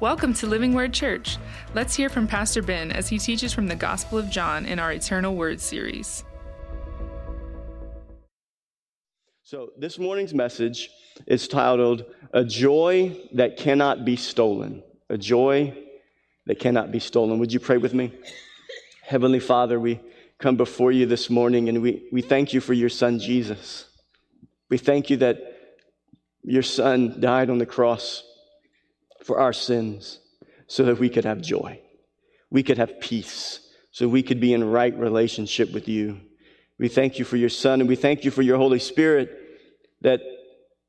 Welcome to Living Word Church. Let's hear from Pastor Ben as he teaches from the Gospel of John in our Eternal Word series. So, this morning's message is titled A Joy That Cannot Be Stolen. A Joy That Cannot Be Stolen. Would you pray with me? Heavenly Father, we come before you this morning and we, we thank you for your Son, Jesus. We thank you that your Son died on the cross for our sins so that we could have joy. We could have peace, so we could be in right relationship with you. We thank you for your Son, and we thank you for your Holy Spirit that,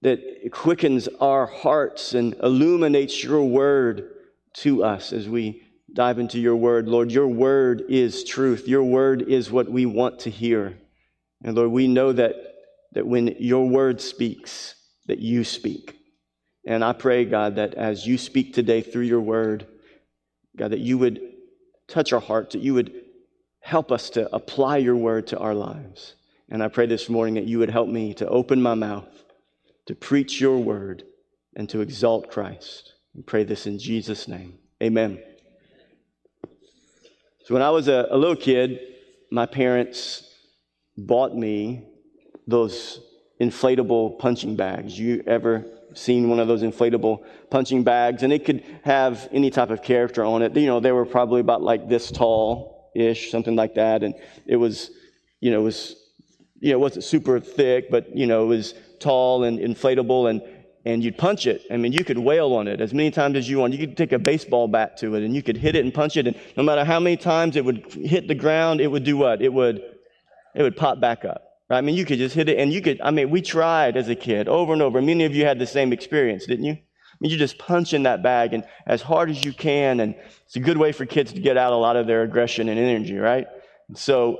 that quickens our hearts and illuminates your word to us as we dive into your word. Lord, your word is truth. Your word is what we want to hear. And Lord, we know that, that when your word speaks, that you speak. And I pray, God, that as you speak today through your word, God, that you would touch our hearts, that you would help us to apply your word to our lives. And I pray this morning that you would help me to open my mouth, to preach your word, and to exalt Christ. We pray this in Jesus' name. Amen. So, when I was a, a little kid, my parents bought me those inflatable punching bags. You ever seen one of those inflatable punching bags, and it could have any type of character on it. You know, they were probably about like this tall ish, something like that, and it was, you know, it was, you know, it wasn't super thick, but you know, it was tall and inflatable, and and you'd punch it. I mean, you could wail on it as many times as you want. You could take a baseball bat to it, and you could hit it and punch it, and no matter how many times it would hit the ground, it would do what? It would, it would pop back up. I mean, you could just hit it, and you could, I mean, we tried as a kid over and over. Many of you had the same experience, didn't you? I mean, you just punch in that bag and as hard as you can, and it's a good way for kids to get out a lot of their aggression and energy, right? So,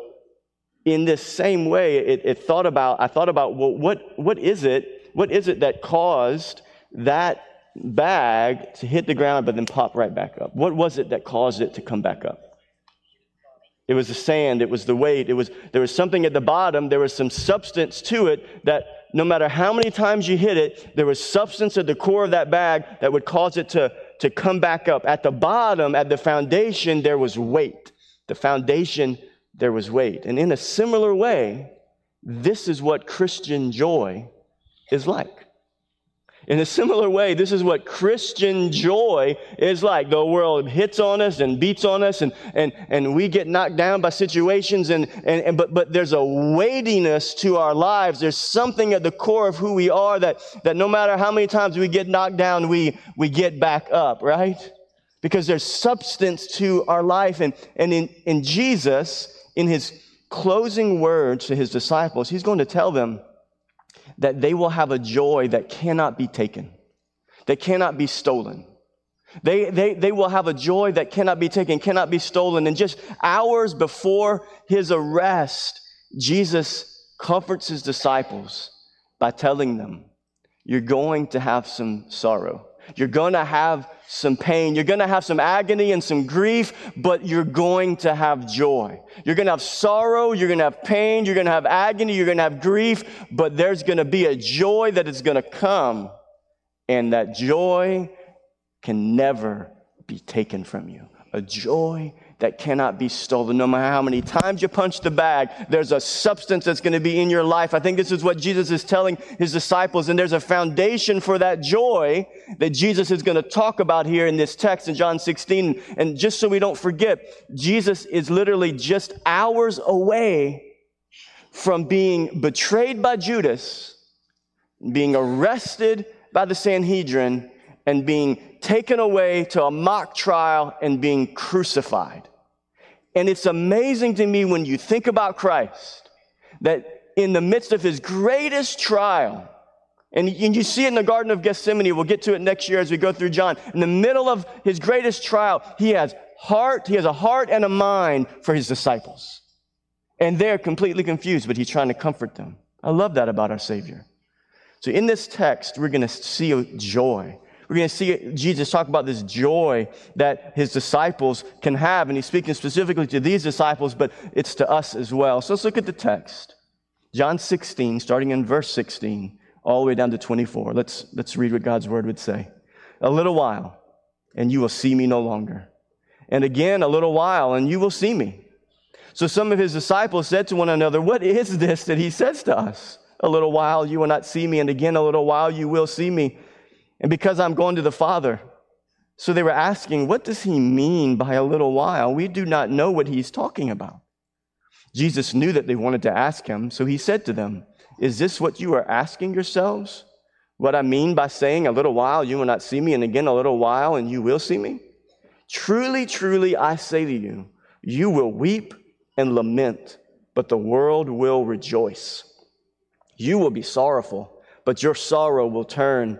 in this same way, it, it thought about, I thought about, well, what, what is it? What is it that caused that bag to hit the ground but then pop right back up? What was it that caused it to come back up? It was the sand, it was the weight, it was there was something at the bottom, there was some substance to it that no matter how many times you hit it, there was substance at the core of that bag that would cause it to, to come back up. At the bottom, at the foundation, there was weight. The foundation, there was weight. And in a similar way, this is what Christian joy is like. In a similar way, this is what Christian joy is like. The world hits on us and beats on us, and, and, and we get knocked down by situations, and, and, and, but, but there's a weightiness to our lives. There's something at the core of who we are that, that no matter how many times we get knocked down, we, we get back up, right? Because there's substance to our life. And, and in, in Jesus, in his closing words to his disciples, he's going to tell them, that they will have a joy that cannot be taken, that cannot be stolen. They, they, they will have a joy that cannot be taken, cannot be stolen. And just hours before his arrest, Jesus comforts his disciples by telling them, You're going to have some sorrow. You're going to have some pain. You're going to have some agony and some grief, but you're going to have joy. You're going to have sorrow. You're going to have pain. You're going to have agony. You're going to have grief, but there's going to be a joy that is going to come. And that joy can never be taken from you. A joy that cannot be stolen. No matter how many times you punch the bag, there's a substance that's going to be in your life. I think this is what Jesus is telling his disciples, and there's a foundation for that joy that Jesus is going to talk about here in this text in John 16. And just so we don't forget, Jesus is literally just hours away from being betrayed by Judas, being arrested by the Sanhedrin, and being taken away to a mock trial and being crucified. And it's amazing to me when you think about Christ that in the midst of his greatest trial, and you see it in the Garden of Gethsemane, we'll get to it next year as we go through John. In the middle of his greatest trial, he has heart, he has a heart and a mind for his disciples. And they're completely confused, but he's trying to comfort them. I love that about our Savior. So in this text, we're going to see joy. We're going to see Jesus talk about this joy that his disciples can have. And he's speaking specifically to these disciples, but it's to us as well. So let's look at the text. John 16, starting in verse 16, all the way down to 24. Let's, let's read what God's word would say. A little while, and you will see me no longer. And again, a little while, and you will see me. So some of his disciples said to one another, What is this that he says to us? A little while you will not see me, and again, a little while you will see me. And because I'm going to the Father. So they were asking, What does he mean by a little while? We do not know what he's talking about. Jesus knew that they wanted to ask him, so he said to them, Is this what you are asking yourselves? What I mean by saying, A little while you will not see me, and again, a little while, and you will see me? Truly, truly, I say to you, you will weep and lament, but the world will rejoice. You will be sorrowful, but your sorrow will turn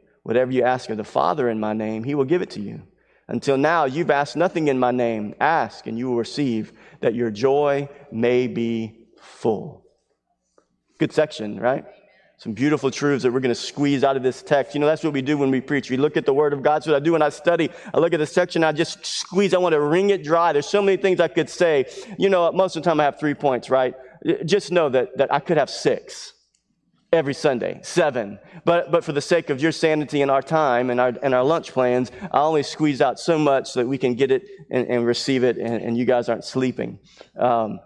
whatever you ask of the Father in my name, he will give it to you. Until now, you've asked nothing in my name. Ask, and you will receive, that your joy may be full. Good section, right? Some beautiful truths that we're going to squeeze out of this text. You know, that's what we do when we preach. We look at the Word of God. What I do when I study. I look at the section, I just squeeze. I want to wring it dry. There's so many things I could say. You know, most of the time I have three points, right? Just know that, that I could have six every Sunday, seven. But, but for the sake of your sanity and our time and our, and our lunch plans, I only squeeze out so much so that we can get it and, and receive it and, and, you guys aren't sleeping. Um,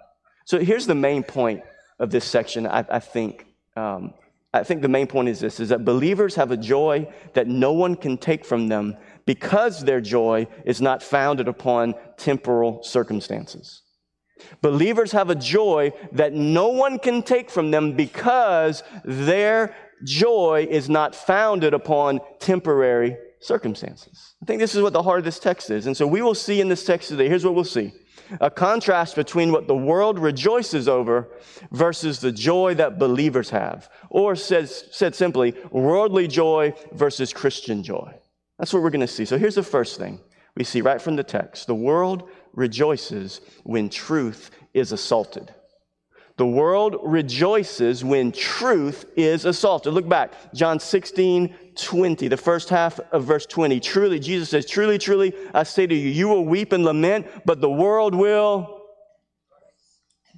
so here's the main point of this section, I, I think. Um, I think the main point is this, is that believers have a joy that no one can take from them because their joy is not founded upon temporal circumstances. Believers have a joy that no one can take from them because their joy is not founded upon temporary circumstances. I think this is what the heart of this text is. And so we will see in this text today, here's what we'll see a contrast between what the world rejoices over versus the joy that believers have. Or says, said simply, worldly joy versus Christian joy. That's what we're going to see. So here's the first thing we see right from the text the world rejoices when truth is assaulted. The world rejoices when truth is assaulted. Look back, John 16, 20, the first half of verse 20. Truly, Jesus says, Truly, truly, I say to you, you will weep and lament, but the world will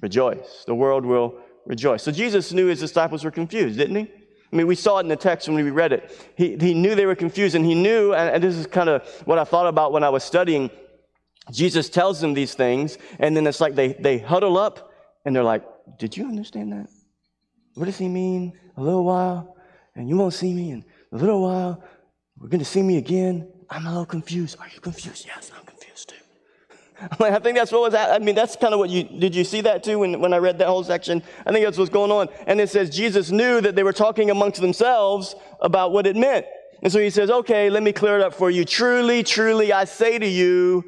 rejoice. The world will rejoice. So Jesus knew his disciples were confused, didn't he? I mean, we saw it in the text when we read it. He, he knew they were confused, and he knew, and this is kind of what I thought about when I was studying Jesus tells them these things, and then it's like they, they huddle up and they're like, Did you understand that? What does he mean? A little while, and you won't see me, and a little while, we're going to see me again. I'm a little confused. Are you confused? Yes, I'm confused too. I think that's what was, I mean, that's kind of what you, did you see that too when, when I read that whole section? I think that's what's going on. And it says Jesus knew that they were talking amongst themselves about what it meant. And so he says, okay, let me clear it up for you. Truly, truly, I say to you,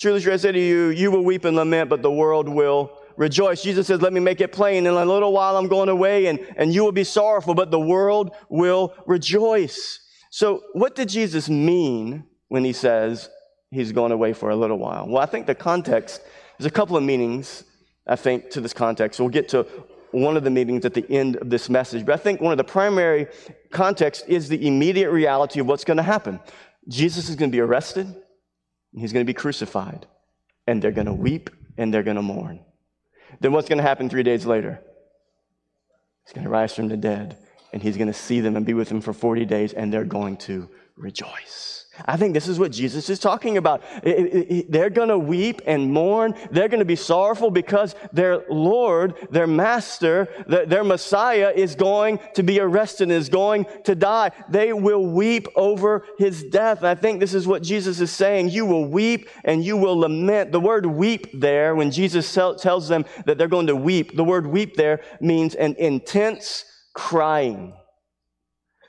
Truly, truly, I say to you, you will weep and lament, but the world will rejoice. Jesus says, let me make it plain. In a little while, I'm going away and, and you will be sorrowful, but the world will rejoice. So what did Jesus mean when he says he's going away for a little while? Well, I think the context, there's a couple of meanings, I think, to this context. We'll get to one of the meanings at the end of this message. But I think one of the primary context is the immediate reality of what's going to happen. Jesus is going to be arrested he's going to be crucified, and they're going to weep and they're going to mourn. Then what's going to happen three days later? He's going to rise from the dead, and he's going to see them and be with them for 40 days, and they're going to rejoice. I think this is what Jesus is talking about. they're going to weep and mourn. They're going to be sorrowful because their Lord, their Master, their Messiah is going to be arrested and is going to die. They will weep over his death. And I think this is what Jesus is saying. You will weep and you will lament. The word weep there, when Jesus tells them that they're going to weep, the word weep there means an intense crying.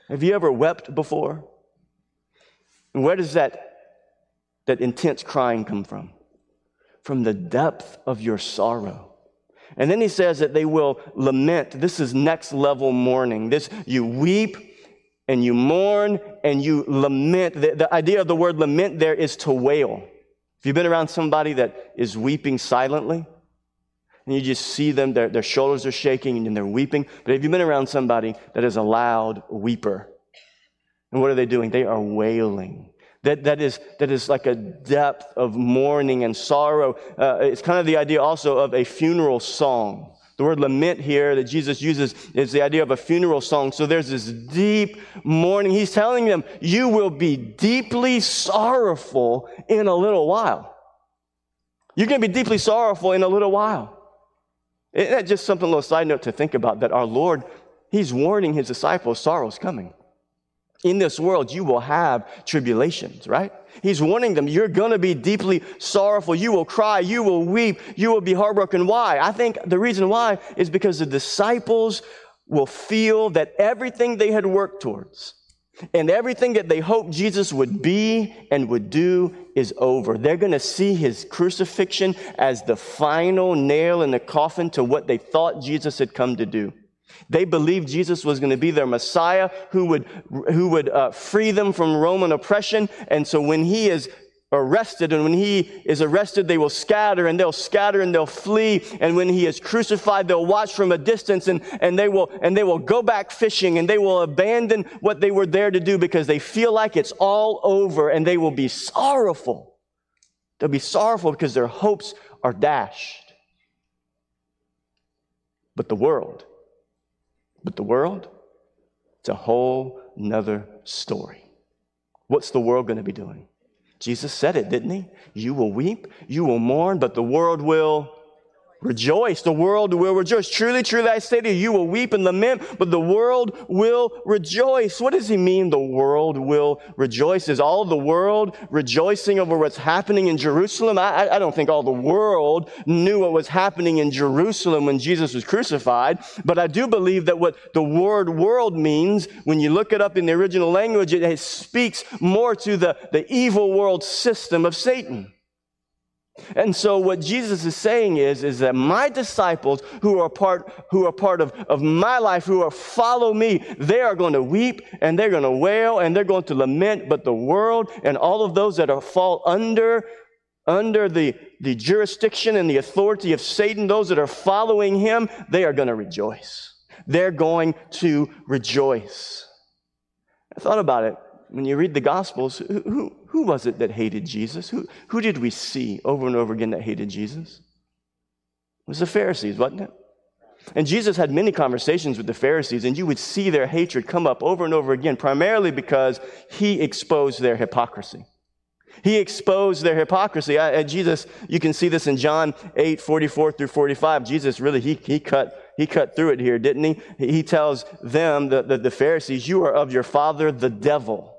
Have you ever wept before? And where does that, that intense crying come from? From the depth of your sorrow. And then he says that they will lament. This is next level mourning. This, you weep and you mourn and you lament. The, the idea of the word lament there is to wail. If you've been around somebody that is weeping silently, and you just see them, their, their shoulders are shaking and they're weeping. But have you've been around somebody that is a loud weeper? And what are they doing? They are wailing. That, that, is, that is like a depth of mourning and sorrow. Uh, it's kind of the idea also of a funeral song. The word lament here that Jesus uses is the idea of a funeral song. So there's this deep mourning. He's telling them, You will be deeply sorrowful in a little while. You're going to be deeply sorrowful in a little while. Isn't that just something, a little side note to think about that our Lord, He's warning His disciples sorrow's coming. In this world, you will have tribulations, right? He's warning them, you're going to be deeply sorrowful. You will cry. You will weep. You will be heartbroken. Why? I think the reason why is because the disciples will feel that everything they had worked towards and everything that they hoped Jesus would be and would do is over. They're going to see his crucifixion as the final nail in the coffin to what they thought Jesus had come to do. They believed Jesus was going to be their Messiah who would, who would uh, free them from Roman oppression. And so when he is arrested, and when he is arrested, they will scatter and they'll scatter and they'll flee. And when he is crucified, they'll watch from a distance and, and they will, and they will go back fishing and they will abandon what they were there to do because they feel like it's all over and they will be sorrowful. They'll be sorrowful because their hopes are dashed. But the world, but the world, it's a whole nother story. What's the world going to be doing? Jesus said it, didn't he? You will weep, you will mourn, but the world will Rejoice. The world will rejoice. Truly, truly, I say to you, you will weep and lament, but the world will rejoice. What does he mean, the world will rejoice? Is all the world rejoicing over what's happening in Jerusalem? I, I don't think all the world knew what was happening in Jerusalem when Jesus was crucified, but I do believe that what the word world means, when you look it up in the original language, it speaks more to the, the evil world system of Satan. And so what Jesus is saying is, is that my disciples who are part, who are part of, of my life, who are follow me, they are going to weep and they're going to wail and they're going to lament, but the world and all of those that are fall under, under the, the jurisdiction and the authority of Satan, those that are following him, they are going to rejoice. They're going to rejoice. I thought about it when you read the Gospels, who, who, was it that hated Jesus? Who, who did we see over and over again that hated Jesus? It was the Pharisees, wasn't it? And Jesus had many conversations with the Pharisees, and you would see their hatred come up over and over again, primarily because he exposed their hypocrisy. He exposed their hypocrisy. I, Jesus, you can see this in John 8, 44 through 45. Jesus really, he, he cut he cut through it here, didn't he? He tells them, the, the, the Pharisees, you are of your father, the devil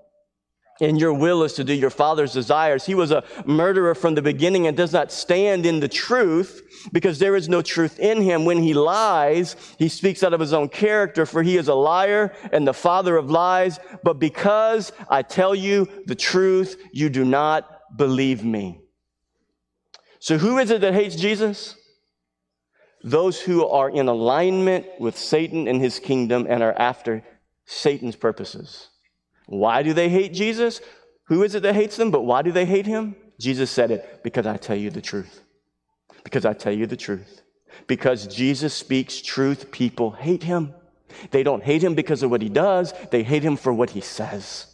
and your will is to do your father's desires. He was a murderer from the beginning and does not stand in the truth because there is no truth in him. When he lies, he speaks out of his own character, for he is a liar and the father of lies. But because I tell you the truth, you do not believe me. So who is it that hates Jesus? Those who are in alignment with Satan and his kingdom and are after Satan's purposes. Why do they hate Jesus? Who is it that hates them? But why do they hate him? Jesus said it because I tell you the truth. Because I tell you the truth. Because Jesus speaks truth, people hate him. They don't hate him because of what he does, they hate him for what he says.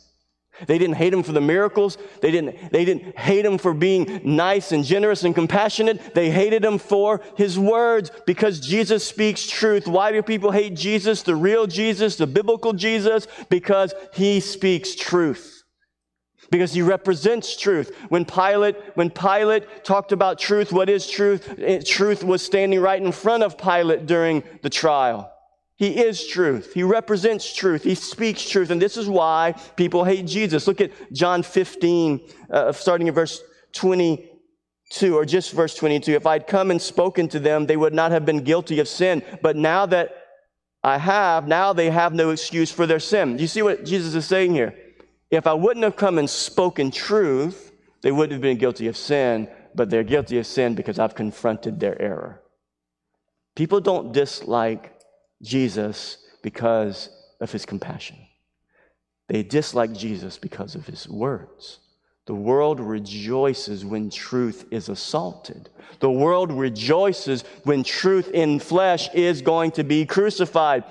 They didn't hate him for the miracles. They didn't, they didn't hate him for being nice and generous and compassionate. They hated him for his words because Jesus speaks truth. Why do people hate Jesus, the real Jesus, the biblical Jesus? Because he speaks truth. Because he represents truth. When Pilate, when Pilate talked about truth, what is truth? Truth was standing right in front of Pilate during the trial. He is truth. He represents truth. He speaks truth. And this is why people hate Jesus. Look at John 15, uh, starting in verse 22, or just verse 22. If I'd come and spoken to them, they would not have been guilty of sin. But now that I have, now they have no excuse for their sin. Do you see what Jesus is saying here? If I wouldn't have come and spoken truth, they wouldn't have been guilty of sin, but they're guilty of sin because I've confronted their error. People don't dislike Jesus because of his compassion. They dislike Jesus because of his words. The world rejoices when truth is assaulted. The world rejoices when truth in flesh is going to be crucified.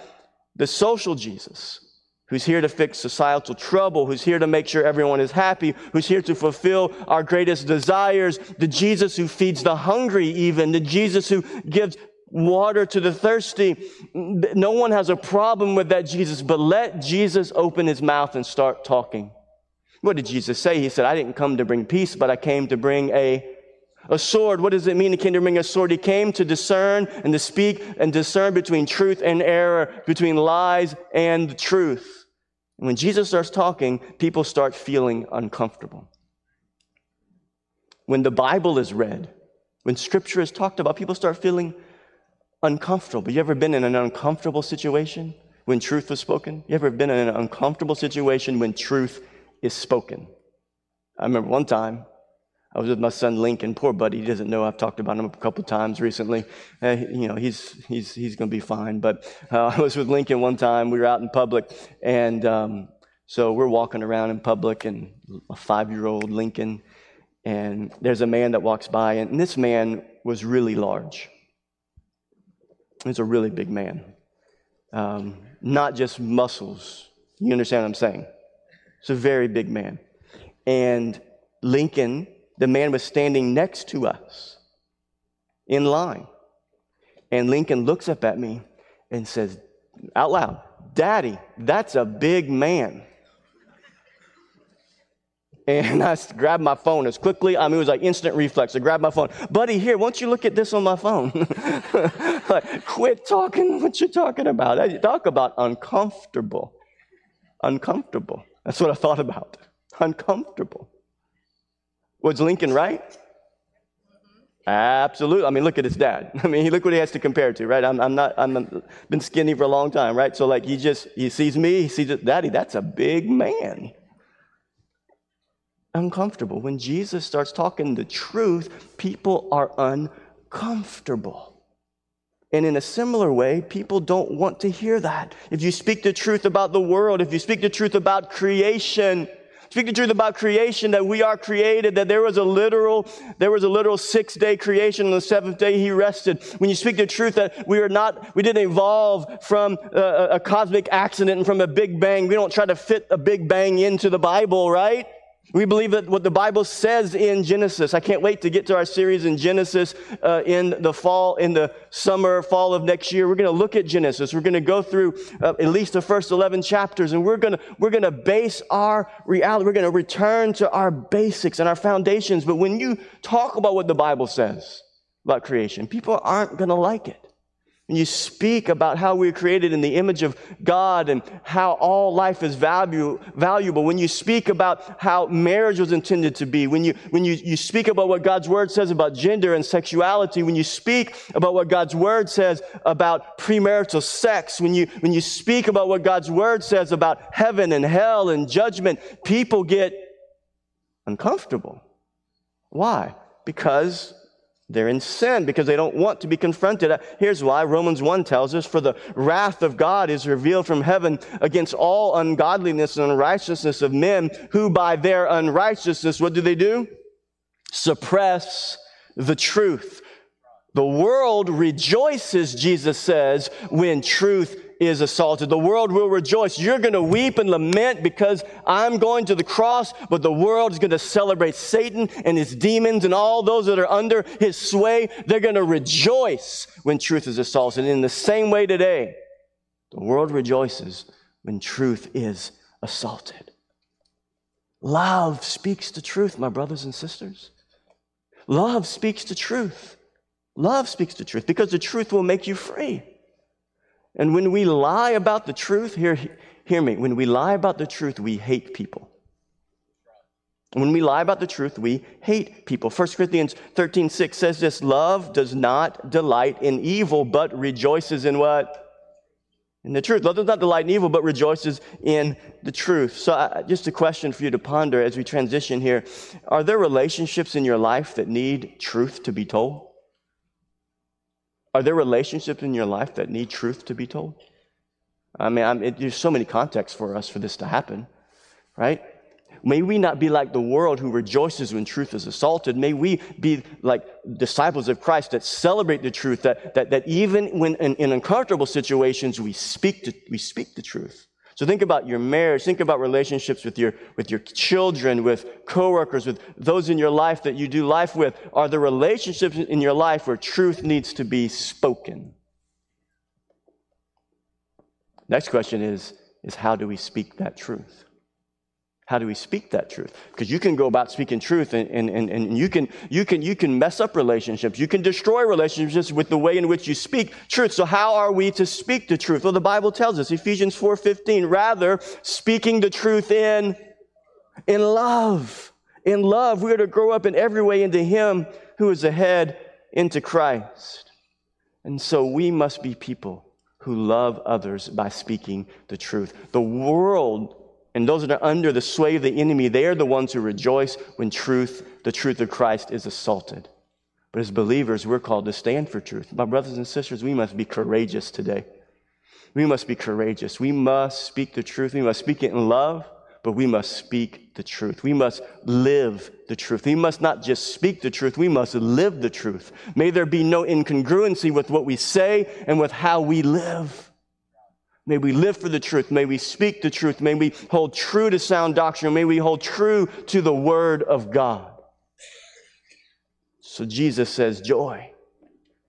The social Jesus, who's here to fix societal trouble, who's here to make sure everyone is happy, who's here to fulfill our greatest desires, the Jesus who feeds the hungry, even, the Jesus who gives water to the thirsty. No one has a problem with that Jesus, but let Jesus open his mouth and start talking. What did Jesus say? He said, I didn't come to bring peace, but I came to bring a, a sword. What does it mean he came to bring a sword? He came to discern and to speak and discern between truth and error, between lies and truth. And when Jesus starts talking, people start feeling uncomfortable. When the Bible is read, when scripture is talked about, people start feeling uncomfortable. You ever been in an uncomfortable situation when truth was spoken? You ever been in an uncomfortable situation when truth is spoken? I remember one time I was with my son Lincoln. Poor buddy, he doesn't know. I've talked about him a couple times recently. Uh, you know, he's he's he's going to be fine. But uh, I was with Lincoln one time. We were out in public, and um, so we're walking around in public, and a five-year-old Lincoln, and there's a man that walks by, and this man was really large. He's a really big man. Um, not just muscles. You understand what I'm saying? It's a very big man. And Lincoln, the man was standing next to us in line. And Lincoln looks up at me and says out loud, Daddy, that's a big man. And I grabbed my phone as quickly. I mean, it was like instant reflex. I grabbed my phone. Buddy, here, why don't you look at this on my phone? like, quit talking what you're talking about. I talk about uncomfortable. Uncomfortable. That's what I thought about. Uncomfortable. Was Lincoln right? Absolutely. I mean, look at his dad. I mean, look what he has to compare to, right? I'm, I'm not, I'm been skinny for a long time, right? So like, he just, he sees me, he sees, daddy, that's a big man uncomfortable. When Jesus starts talking the truth, people are uncomfortable. And in a similar way, people don't want to hear that. If you speak the truth about the world, if you speak the truth about creation, speak the truth about creation that we are created that there was a literal there was a literal six day creation on the seventh day he rested when you speak the truth that we are not we didn't evolve from a, a cosmic accident and from a big bang we don't try to fit a big bang into the bible right we believe that what the Bible says in Genesis. I can't wait to get to our series in Genesis uh, in the fall, in the summer, fall of next year. We're going to look at Genesis. We're going to go through uh, at least the first 11 chapters, and we're going to we're going to base our reality. We're going to return to our basics and our foundations. But when you talk about what the Bible says about creation, people aren't going to like it. When you speak about how we're created in the image of God and how all life is value, valuable, when you speak about how marriage was intended to be, when, you, when you, you speak about what God's word says about gender and sexuality, when you speak about what God's word says about premarital sex, when you, when you speak about what God's word says about heaven and hell and judgment, people get uncomfortable. Why? Because they're in sin because they don't want to be confronted. Uh, here's why Romans 1 tells us For the wrath of God is revealed from heaven against all ungodliness and unrighteousness of men who by their unrighteousness, what do they do? Suppress the truth. The world rejoices, Jesus says, when truth is assaulted. The world will rejoice. You're going to weep and lament because I'm going to the cross, but the world is going to celebrate Satan and his demons and all those that are under his sway. They're going to rejoice when truth is assaulted. And in the same way today, the world rejoices when truth is assaulted. Love speaks the truth, my brothers and sisters. Love speaks the truth. Love speaks the truth because the truth will make you free. And when we lie about the truth, hear, hear me, when we lie about the truth, we hate people. When we lie about the truth, we hate people. 1 Corinthians 13, 6 says this love does not delight in evil, but rejoices in what? In the truth. Love does not delight in evil, but rejoices in the truth. So, uh, just a question for you to ponder as we transition here. Are there relationships in your life that need truth to be told? Are there relationships in your life that need truth to be told? I mean, it, there's so many contexts for us for this to happen. right? May we not be like the world who rejoices when truth is assaulted. May we be like disciples of Christ that celebrate the truth, that, that, that even when in, in uncomfortable situations, we speak, to, we speak the truth. So think about your marriage, think about relationships with your, with your children, with coworkers, with those in your life that you do life with. Are the relationships in your life where truth needs to be spoken? Next question is, is how do we speak that truth? How do we speak that truth? Because you can go about speaking truth and, and, and, and you, can, you, can, you can mess up relationships. You can destroy relationships with the way in which you speak truth. So how are we to speak the truth? Well, the Bible tells us, Ephesians 4.15, rather speaking the truth in, in love. In love, we are to grow up in every way into Him who is the head, into Christ. And so we must be people who love others by speaking the truth. The world and those that are under the sway of the enemy, they are the ones who rejoice when truth, the truth of Christ, is assaulted. But as believers, we're called to stand for truth. My brothers and sisters, we must be courageous today. We must be courageous. We must speak the truth. We must speak it in love, but we must speak the truth. We must live the truth. We must not just speak the truth, we must live the truth. May there be no incongruency with what we say and with how we live. May we live for the truth. May we speak the truth. May we hold true to sound doctrine. May we hold true to the word of God. So Jesus says joy,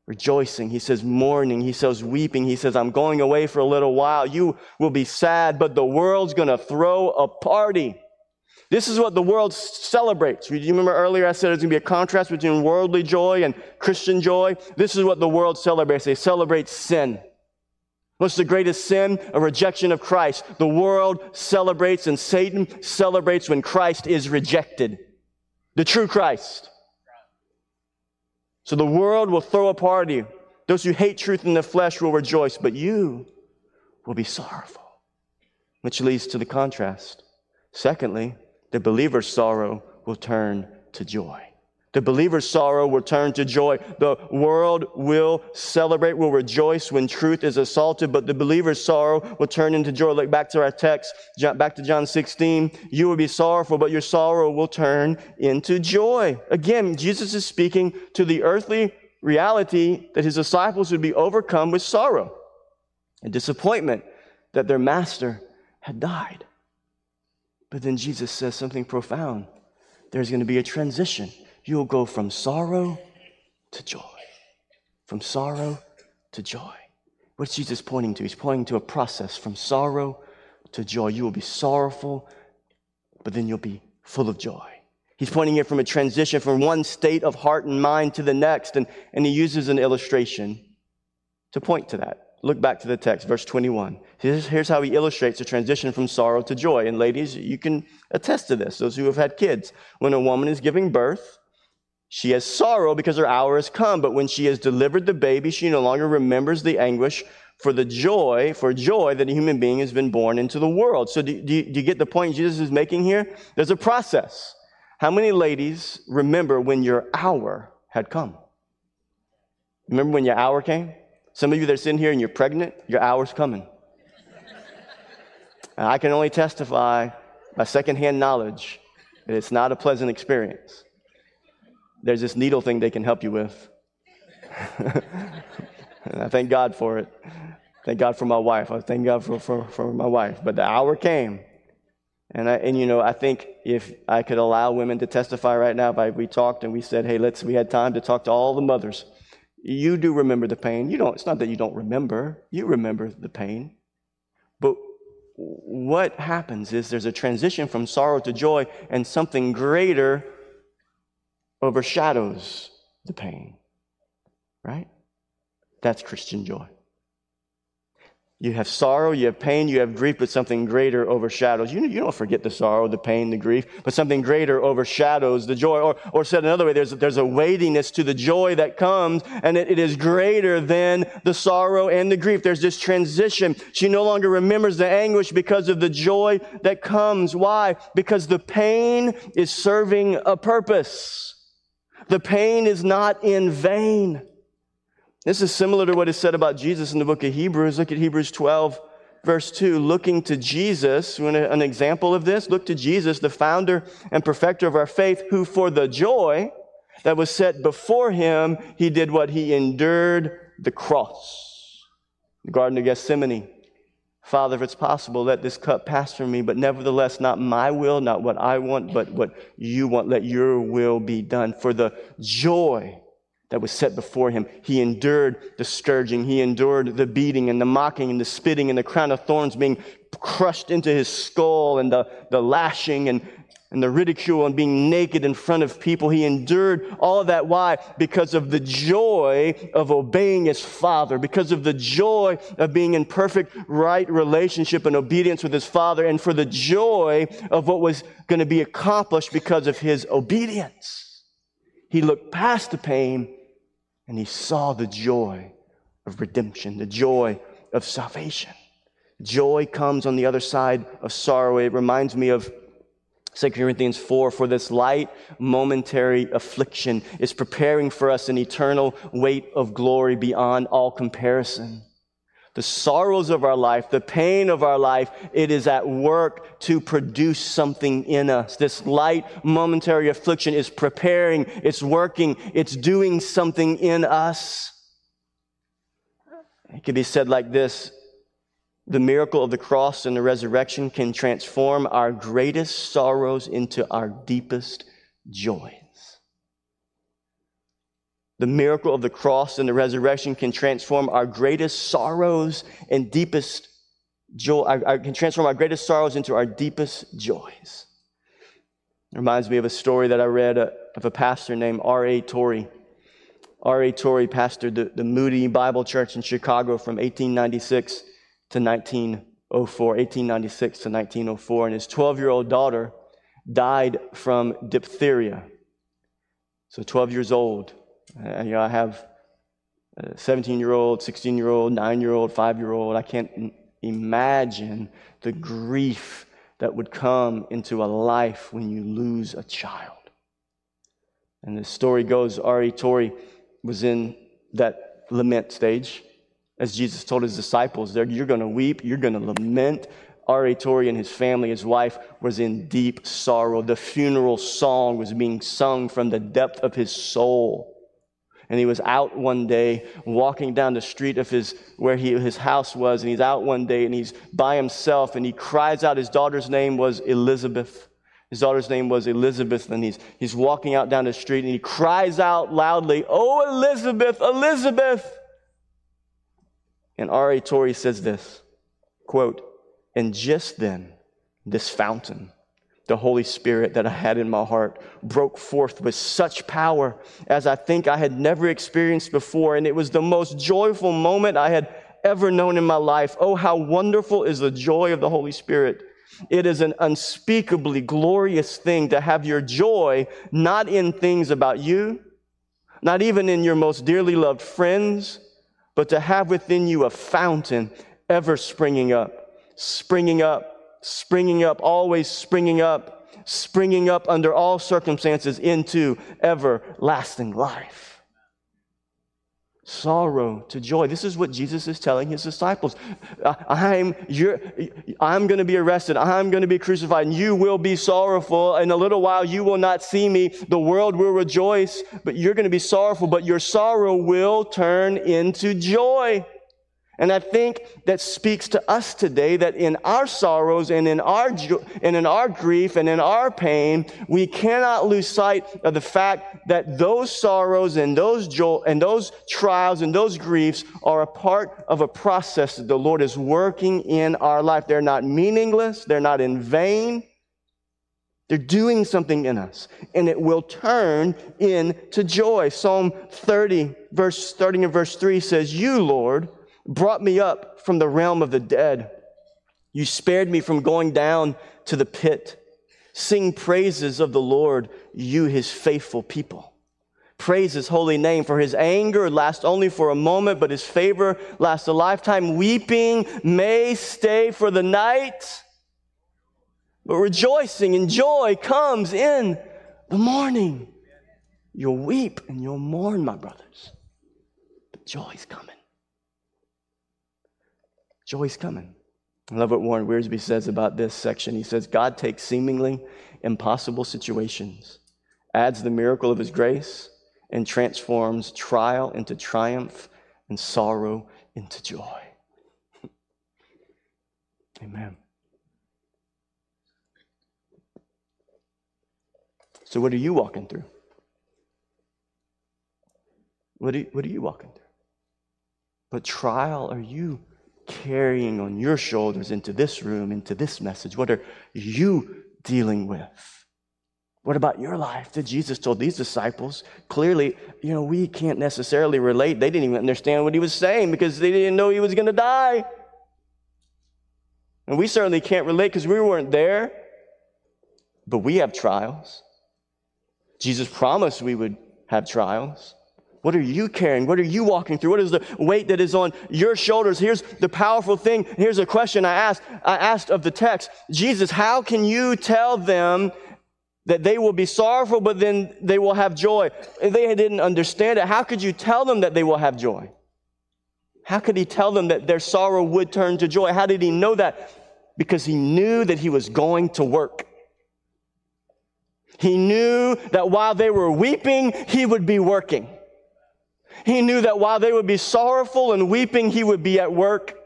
rejoicing. He says mourning. He says weeping. He says, I'm going away for a little while. You will be sad, but the world's going to throw a party. This is what the world celebrates. You remember earlier I said there's going to be a contrast between worldly joy and Christian joy? This is what the world celebrates. They celebrate sin. What's the greatest sin? A rejection of Christ. The world celebrates and Satan celebrates when Christ is rejected. The true Christ. So the world will throw a party. Those who hate truth in the flesh will rejoice, but you will be sorrowful, which leads to the contrast. Secondly, the believer's sorrow will turn to joy. The believer's sorrow will turn to joy. The world will celebrate, will rejoice when truth is assaulted, but the believer's sorrow will turn into joy. Look back to our text, back to John 16. You will be sorrowful, but your sorrow will turn into joy. Again, Jesus is speaking to the earthly reality that his disciples would be overcome with sorrow and disappointment that their master had died. But then Jesus says something profound. There's going to be a transition you'll go from sorrow to joy. From sorrow to joy. What's Jesus pointing to? He's pointing to a process from sorrow to joy. You will be sorrowful, but then you'll be full of joy. He's pointing it from a transition from one state of heart and mind to the next, and, and he uses an illustration to point to that. Look back to the text, verse 21. Here's, here's how he illustrates the transition from sorrow to joy. And ladies, you can attest to this, those who have had kids. When a woman is giving birth, she has sorrow because her hour has come, but when she has delivered the baby, she no longer remembers the anguish for the joy, for joy that a human being has been born into the world. So, do, do, you, do you get the point Jesus is making here? There's a process. How many ladies remember when your hour had come? Remember when your hour came? Some of you that are sitting here and you're pregnant, your hour's coming. I can only testify by secondhand knowledge that it's not a pleasant experience there's this needle thing they can help you with. I thank God for it. Thank God for my wife. I thank God for, for, for my wife. But the hour came. And, I, and you know, I think if I could allow women to testify right now, if we talked and we said, hey, let's, we had time to talk to all the mothers. You do remember the pain. You don't, it's not that you don't remember, you remember the pain. But what happens is there's a transition from sorrow to joy, and something greater overshadows the pain, right? That's Christian joy. You have sorrow, you have pain, you have grief, but something greater overshadows. You, you don't forget the sorrow, the pain, the grief, but something greater overshadows the joy. Or, or said another way, there's, there's a weightiness to the joy that comes, and it, it is greater than the sorrow and the grief. There's this transition. She no longer remembers the anguish because of the joy that comes. Why? Because the pain is serving a purpose. The pain is not in vain. This is similar to what is said about Jesus in the book of Hebrews. Look at Hebrews 12, verse 2, looking to Jesus. An example of this? Look to Jesus, the founder and perfecter of our faith, who for the joy that was set before him, he did what? He endured the cross. The Garden of Gethsemane. Father, if it's possible, let this cup pass from me, but nevertheless, not my will, not what I want, but what you want. Let your will be done. For the joy that was set before him, he endured the scourging, he endured the beating and the mocking and the spitting and the crown of thorns being crushed into his skull and the, the lashing and, and the ridicule and being naked in front of people. He endured all of that. Why? Because of the joy of obeying his father, because of the joy of being in perfect right relationship and obedience with his father, and for the joy of what was going to be accomplished because of his obedience. He looked past the pain and he saw the joy of redemption, the joy of salvation. Joy comes on the other side of sorrow. It reminds me of 2 Corinthians 4 For this light, momentary affliction is preparing for us an eternal weight of glory beyond all comparison. The sorrows of our life, the pain of our life, it is at work to produce something in us. This light, momentary affliction is preparing, it's working, it's doing something in us. It could be said like this the miracle of the cross and the resurrection can transform our greatest sorrows into our deepest joys. The miracle of the cross and the resurrection can transform our greatest sorrows and deepest joy, can transform our greatest sorrows into our deepest joys. It reminds me of a story that I read uh, of a pastor named R.A. Torrey. R.A. Torrey pastored the, the Moody Bible Church in Chicago from 1896 to 1904, 1896 to 1904, and his 12 year old daughter died from diphtheria. So 12 years old. And, you know, I have uh, a 17 year old, 16 year old, 9 year old, 5 year old. I can't imagine the grief that would come into a life when you lose a child. And the story goes R.A. Torrey was in that lament stage as Jesus told his disciples, you're going to weep, you're going to lament. R.A. Torrey and his family, his wife, was in deep sorrow. The funeral song was being sung from the depth of his soul. And he was out one day walking down the street of his where he, his house was, and he's out one day and he's by himself and he cries out. His daughter's name was Elizabeth. His daughter's name was Elizabeth, and he's, he's walking out down the street and he cries out loudly, Oh, Elizabeth, Elizabeth! And R.A. Torrey says this quote, and just then, this fountain, the Holy Spirit that I had in my heart, broke forth with such power as I think I had never experienced before. And it was the most joyful moment I had ever known in my life. Oh, how wonderful is the joy of the Holy Spirit! It is an unspeakably glorious thing to have your joy not in things about you, not even in your most dearly loved friends, but to have within you a fountain ever springing up, springing up, springing up, always springing up, springing up under all circumstances into everlasting life sorrow to joy. This is what Jesus is telling his disciples. I'm, you're, I'm going to be arrested. I'm going to be crucified, and you will be sorrowful. In a little while, you will not see me. The world will rejoice, but you're going to be sorrowful, but your sorrow will turn into joy. And I think that speaks to us today that in our sorrows and in our, jo- and in our grief and in our pain, we cannot lose sight of the fact that those sorrows and those jo- and those trials and those griefs are a part of a process that the Lord is working in our life. They're not meaningless. They're not in vain. They're doing something in us, and it will turn into joy. Psalm 30, verse, starting in verse 3 says, You, Lord, brought me up from the realm of the dead. You spared me from going down to the pit. Sing praises of the Lord, you his faithful people. Praise his holy name, for his anger lasts only for a moment, but his favor lasts a lifetime. Weeping may stay for the night, but rejoicing and joy comes in the morning. You'll weep and you'll mourn, my brothers, but joy's coming. Joy's coming. I love what Warren Wiersbe says about this section. He says, God takes seemingly impossible situations, adds the miracle of his grace, and transforms trial into triumph and sorrow into joy. Amen. So, what are you walking through? What are, you, what are you walking through? What trial are you carrying on your shoulders into this room, into this message? What are you dealing with? What about your life that Jesus told these disciples? Clearly, you know, we can't necessarily relate. They didn't even understand what he was saying because they didn't know he was going to die. And we certainly can't relate because we weren't there. But we have trials. Jesus promised we would have trials. What are you carrying? What are you walking through? What is the weight that is on your shoulders? Here's the powerful thing. Here's a question I asked. I asked of the text, Jesus, how can you tell them that they will be sorrowful, but then they will have joy? If they didn't understand it, how could you tell them that they will have joy? How could he tell them that their sorrow would turn to joy? How did he know that? Because he knew that he was going to work. He knew that while they were weeping, he would be working. He knew that while they would be sorrowful and weeping, he would be at work.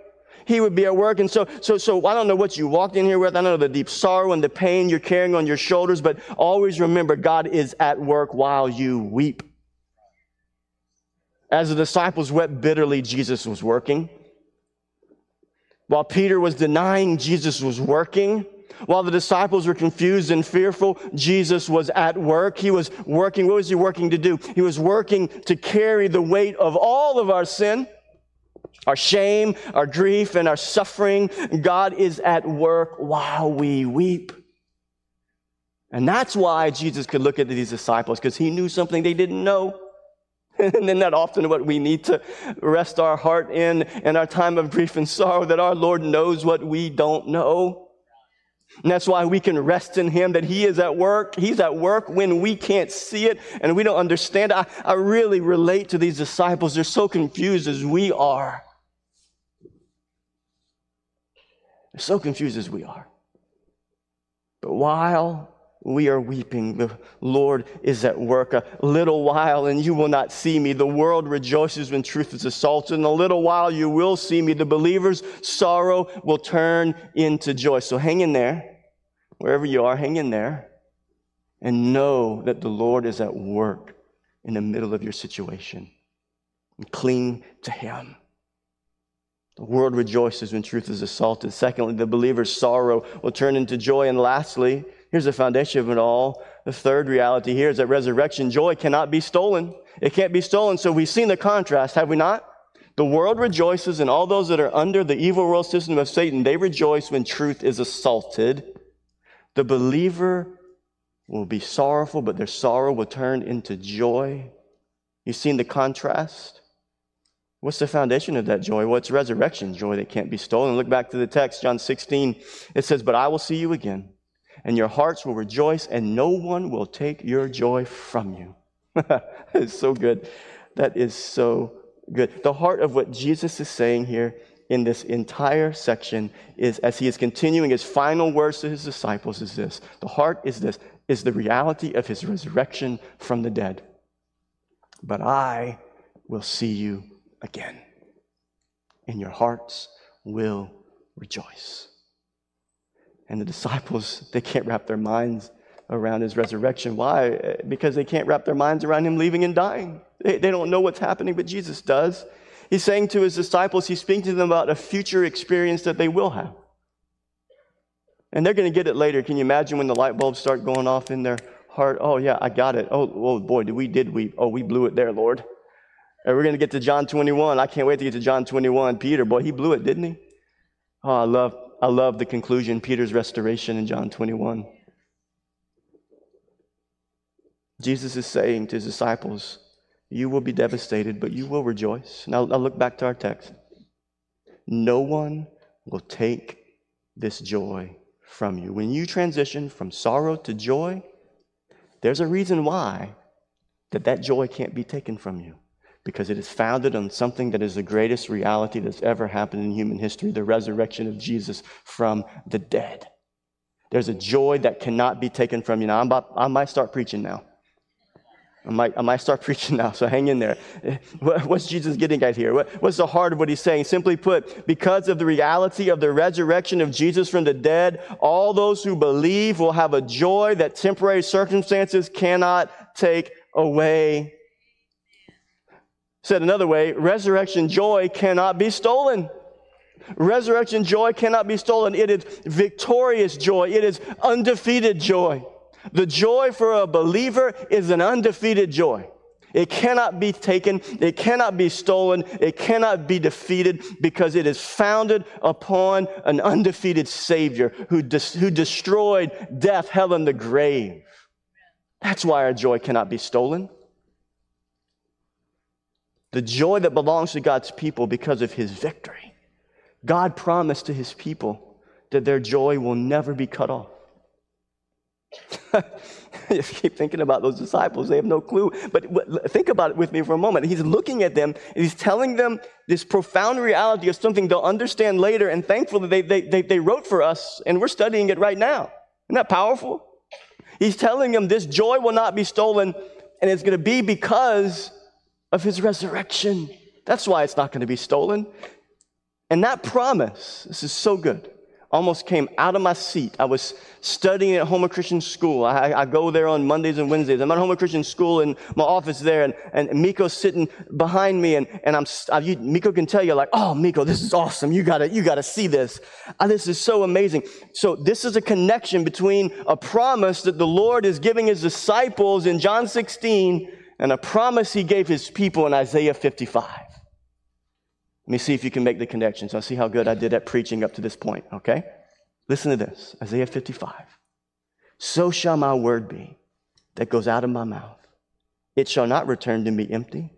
He would be at work. And so, so, so I don't know what you walked in here with. I don't know the deep sorrow and the pain you're carrying on your shoulders, but always remember God is at work while you weep. As the disciples wept bitterly, Jesus was working. While Peter was denying, Jesus was working. While the disciples were confused and fearful, Jesus was at work. He was working. What was he working to do? He was working to carry the weight of all of our sin, our shame, our grief, and our suffering. God is at work while we weep. And that's why Jesus could look at these disciples, because he knew something they didn't know. And then that often what we need to rest our heart in in our time of grief and sorrow, that our Lord knows what we don't know. And that's why we can rest in Him, that He is at work. He's at work when we can't see it and we don't understand. I, I really relate to these disciples. They're so confused as we are. They're so confused as we are. But while we are weeping. The Lord is at work. A little while and you will not see me. The world rejoices when truth is assaulted. In a little while you will see me. The believer's sorrow will turn into joy. So hang in there. Wherever you are, hang in there and know that the Lord is at work in the middle of your situation. And cling to Him. The world rejoices when truth is assaulted. Secondly, the believer's sorrow will turn into joy. And lastly, Here's the foundation of it all. The third reality here is that resurrection joy cannot be stolen. It can't be stolen. So we've seen the contrast, have we not? The world rejoices, and all those that are under the evil world system of Satan, they rejoice when truth is assaulted. The believer will be sorrowful, but their sorrow will turn into joy. You've seen the contrast? What's the foundation of that joy? Well, it's resurrection joy that can't be stolen. Look back to the text, John 16. It says, But I will see you again and your hearts will rejoice, and no one will take your joy from you. it's so good. That is so good. The heart of what Jesus is saying here in this entire section is, as he is continuing his final words to his disciples, is this. The heart is this, is the reality of his resurrection from the dead. But I will see you again, and your hearts will rejoice. And the disciples, they can't wrap their minds around his resurrection. Why? Because they can't wrap their minds around him leaving and dying. They, they don't know what's happening, but Jesus does. He's saying to his disciples, he's speaking to them about a future experience that they will have. And they're going to get it later. Can you imagine when the light bulbs start going off in their heart? Oh, yeah, I got it. Oh, oh boy, did we did we? Oh, we blew it there, Lord. And we're going to get to John 21. I can't wait to get to John 21. Peter, boy, he blew it, didn't he? Oh, I love I love the conclusion, Peter's restoration in John 21. Jesus is saying to his disciples, You will be devastated, but you will rejoice. Now, I'll look back to our text. No one will take this joy from you. When you transition from sorrow to joy, there's a reason why that that joy can't be taken from you. Because it is founded on something that is the greatest reality that's ever happened in human history the resurrection of Jesus from the dead. There's a joy that cannot be taken from you. Now, about, I might start preaching now. I might, I might start preaching now, so hang in there. What's Jesus getting at here? what's the heart of what he's saying? Simply put, because of the reality of the resurrection of Jesus from the dead, all those who believe will have a joy that temporary circumstances cannot take away. Said another way, resurrection joy cannot be stolen. Resurrection joy cannot be stolen. It is victorious joy. It is undefeated joy. The joy for a believer is an undefeated joy. It cannot be taken. It cannot be stolen. It cannot be defeated because it is founded upon an undefeated Savior who, who destroyed death, hell, and the grave. That's why our joy cannot be stolen the joy that belongs to God's people because of his victory. God promised to his people that their joy will never be cut off. you keep thinking about those disciples, they have no clue. But think about it with me for a moment. He's looking at them and he's telling them this profound reality of something they'll understand later. And thankfully, they, they, they, they wrote for us and we're studying it right now. Isn't that powerful? He's telling them this joy will not be stolen and it's going to be because of his resurrection. That's why it's not going to be stolen. And that promise, this is so good, almost came out of my seat. I was studying at Houma Christian School. I, I, go there on Mondays and Wednesdays. I'm at Houma Christian School in my office there, and, and Miko's sitting behind me, and, and I'm, I, you, Miko can tell you, like, oh, Miko, this is awesome. You gotta, you gotta see this. Oh, this is so amazing. So this is a connection between a promise that the Lord is giving his disciples in John 16 and a promise he gave his people in Isaiah 55. Let me see if you can make the connections. I'll see how good I did at preaching up to this point, okay? Listen to this Isaiah 55. So shall my word be that goes out of my mouth. It shall not return to me empty,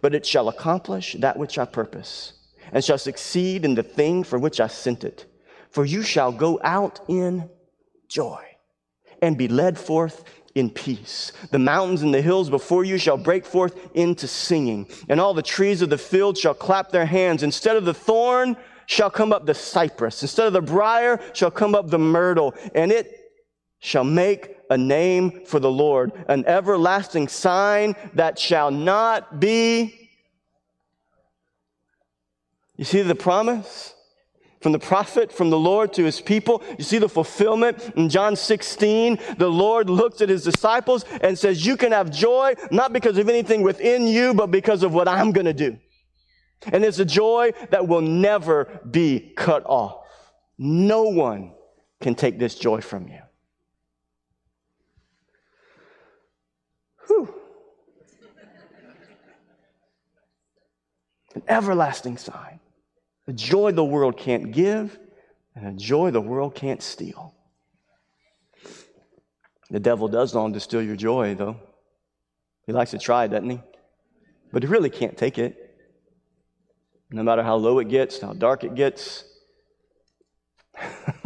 but it shall accomplish that which I purpose, and shall succeed in the thing for which I sent it. For you shall go out in joy and be led forth in peace. The mountains and the hills before you shall break forth into singing, and all the trees of the field shall clap their hands. Instead of the thorn shall come up the cypress, instead of the brier shall come up the myrtle, and it shall make a name for the Lord, an everlasting sign that shall not be. You see the promise? From the prophet, from the Lord to his people. You see the fulfillment in John 16. The Lord looks at his disciples and says, You can have joy, not because of anything within you, but because of what I'm going to do. And it's a joy that will never be cut off. No one can take this joy from you. Whew. An everlasting sign a joy the world can't give, and a joy the world can't steal. The devil does long to steal your joy, though. He likes to try, doesn't he? But he really can't take it. No matter how low it gets, how dark it gets.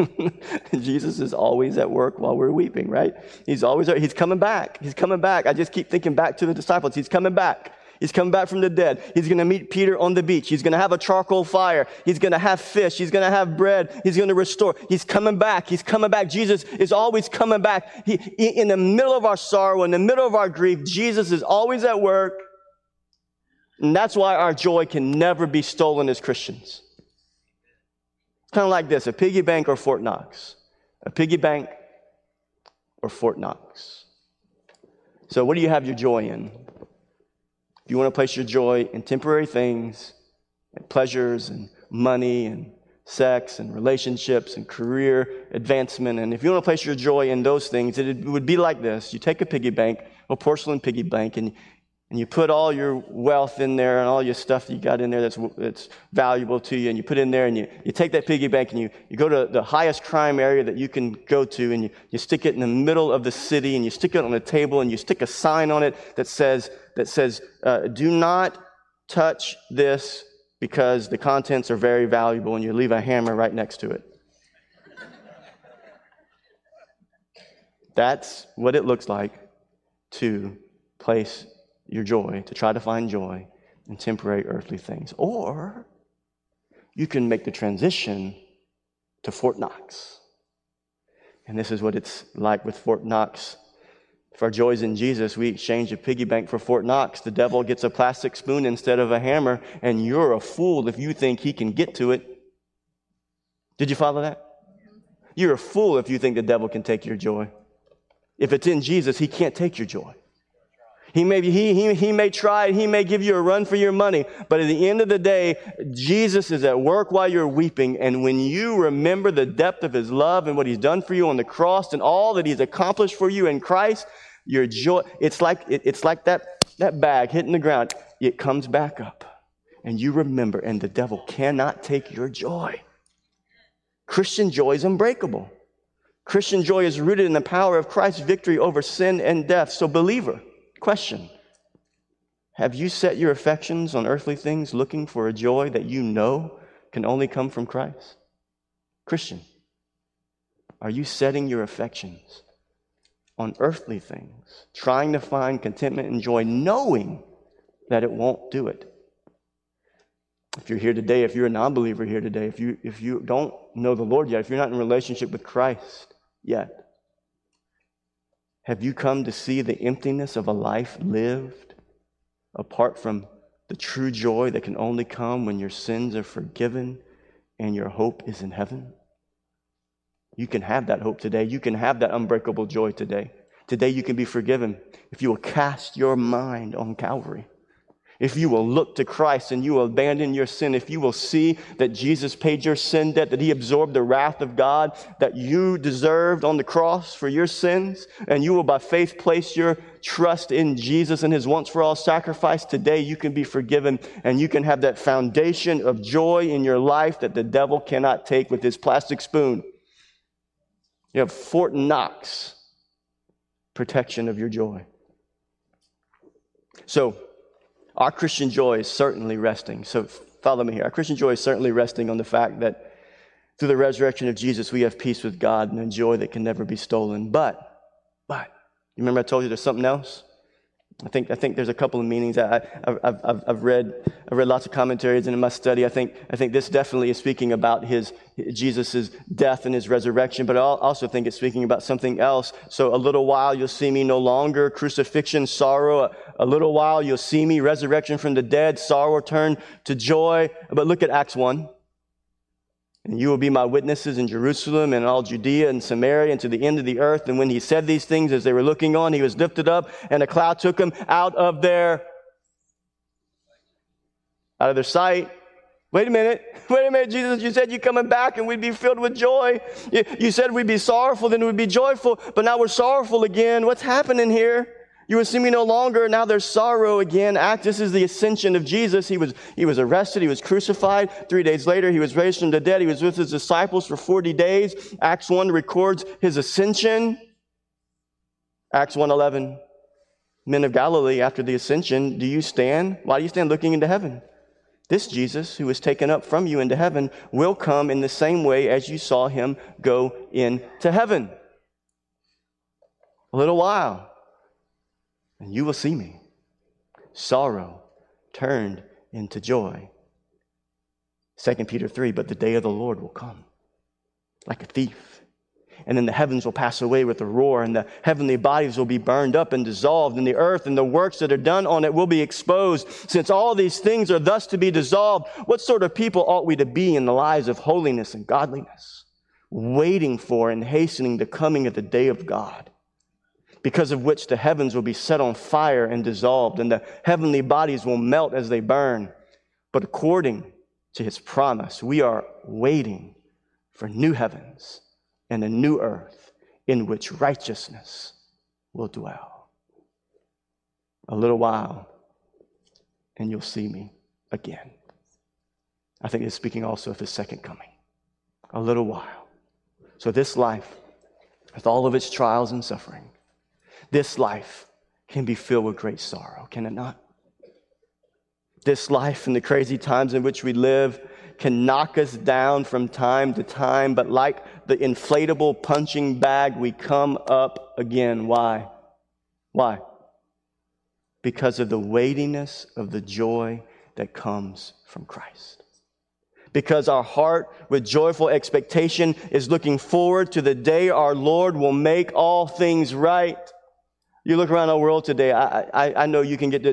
Jesus is always at work while we're weeping, right? He's always he's coming back. He's coming back. I just keep thinking back to the disciples. He's coming back. He's coming back from the dead. He's going to meet Peter on the beach. He's going to have a charcoal fire. He's going to have fish. He's going to have bread. He's going to restore. He's coming back. He's coming back. Jesus is always coming back. He, in the middle of our sorrow, in the middle of our grief, Jesus is always at work. And that's why our joy can never be stolen as Christians. It's kind of like this a piggy bank or Fort Knox. A piggy bank or Fort Knox. So, what do you have your joy in? If you want to place your joy in temporary things, and pleasures and money and sex and relationships and career advancement, and if you want to place your joy in those things, it would be like this. You take a piggy bank, a porcelain piggy bank, and and you put all your wealth in there and all your stuff that you got in there that's, that's valuable to you, and you put it in there, and you, you take that piggy bank and you, you go to the highest crime area that you can go to, and you, you stick it in the middle of the city, and you stick it on a table, and you stick a sign on it that says, that says uh, Do not touch this because the contents are very valuable, and you leave a hammer right next to it. That's what it looks like to place your joy, to try to find joy in temporary earthly things. Or you can make the transition to Fort Knox. And this is what it's like with Fort Knox. For joys in Jesus, we exchange a piggy bank for Fort Knox. The devil gets a plastic spoon instead of a hammer, and you're a fool if you think he can get to it. Did you follow that? You're a fool if you think the devil can take your joy. If it's in Jesus, he can't take your joy. He may, he, he, he may try, he may give you a run for your money, but at the end of the day, Jesus is at work while you're weeping. And when you remember the depth of his love and what he's done for you on the cross and all that he's accomplished for you in Christ, your joy, it's like, it, it's like that, that bag hitting the ground. It comes back up. And you remember, and the devil cannot take your joy. Christian joy is unbreakable. Christian joy is rooted in the power of Christ's victory over sin and death. So, believer, question Have you set your affections on earthly things looking for a joy that you know can only come from Christ? Christian, are you setting your affections on earthly things, trying to find contentment and joy, knowing that it won't do it? If you're here today, if you're a non believer here today, if you, if you don't know the Lord yet, if you're not in relationship with Christ, yet? Have you come to see the emptiness of a life lived apart from the true joy that can only come when your sins are forgiven and your hope is in heaven? You can have that hope today. You can have that unbreakable joy today. Today you can be forgiven if you will cast your mind on Calvary if you will look to Christ and you will abandon your sin, if you will see that Jesus paid your sin debt, that he absorbed the wrath of God that you deserved on the cross for your sins, and you will by faith place your trust in Jesus and his once for all sacrifice, today you can be forgiven and you can have that foundation of joy in your life that the devil cannot take with his plastic spoon. You have Fort Knox protection of your joy. So, our Christian joy is certainly resting. So follow me here. Our Christian joy is certainly resting on the fact that through the resurrection of Jesus, we have peace with God and a joy that can never be stolen. But, but, you remember I told you there's something else? I think, I think there's a couple of meanings. I, have I've, I've, read, I've read lots of commentaries, and in my study, I think, I think this definitely is speaking about his, Jesus' death and his resurrection, but I also think it's speaking about something else. So, a little while you'll see me no longer, crucifixion, sorrow. A, a little while you'll see me, resurrection from the dead, sorrow turned to joy. But look at Acts 1. And you will be my witnesses in Jerusalem and all Judea and Samaria and to the end of the earth. And when he said these things, as they were looking on, he was lifted up and a cloud took him out of their, out of their sight. Wait a minute. Wait a minute, Jesus. You said you're coming back and we'd be filled with joy. You, you said we'd be sorrowful, then we'd be joyful, but now we're sorrowful again. What's happening here? You will see me no longer. Now there's sorrow again. Act. This is the ascension of Jesus. He was, he was arrested. He was crucified. Three days later, he was raised from the dead. He was with his disciples for 40 days. Acts 1 records his ascension. Acts 1.11. Men of Galilee, after the ascension, do you stand? Why do you stand looking into heaven? This Jesus, who was taken up from you into heaven, will come in the same way as you saw him go into heaven. A little while and you will see me. Sorrow turned into joy. 2 Peter 3 But the day of the Lord will come like a thief. And then the heavens will pass away with a roar, and the heavenly bodies will be burned up and dissolved, and the earth and the works that are done on it will be exposed. Since all these things are thus to be dissolved, what sort of people ought we to be in the lives of holiness and godliness, waiting for and hastening the coming of the day of God? Because of which the heavens will be set on fire and dissolved, and the heavenly bodies will melt as they burn. But according to his promise, we are waiting for new heavens and a new earth in which righteousness will dwell. A little while, and you'll see me again. I think it's speaking also of his second coming. A little while. So, this life, with all of its trials and suffering, this life can be filled with great sorrow, can it not? This life and the crazy times in which we live can knock us down from time to time, but like the inflatable punching bag, we come up again. Why? Why? Because of the weightiness of the joy that comes from Christ. Because our heart, with joyful expectation, is looking forward to the day our Lord will make all things right. You look around our world today, I, I, I know you can get,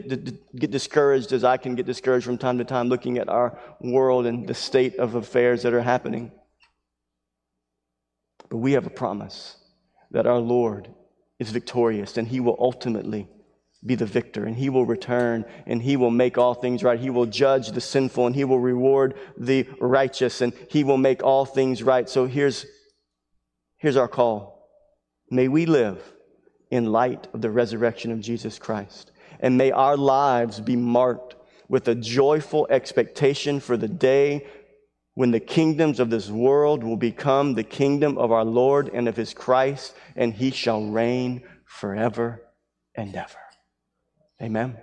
get discouraged as I can get discouraged from time to time looking at our world and the state of affairs that are happening. But we have a promise that our Lord is victorious and he will ultimately be the victor and he will return and he will make all things right. He will judge the sinful and he will reward the righteous and he will make all things right. So here's, here's our call. May we live in light of the resurrection of Jesus Christ. And may our lives be marked with a joyful expectation for the day when the kingdoms of this world will become the kingdom of our Lord and of his Christ, and he shall reign forever and ever. Amen.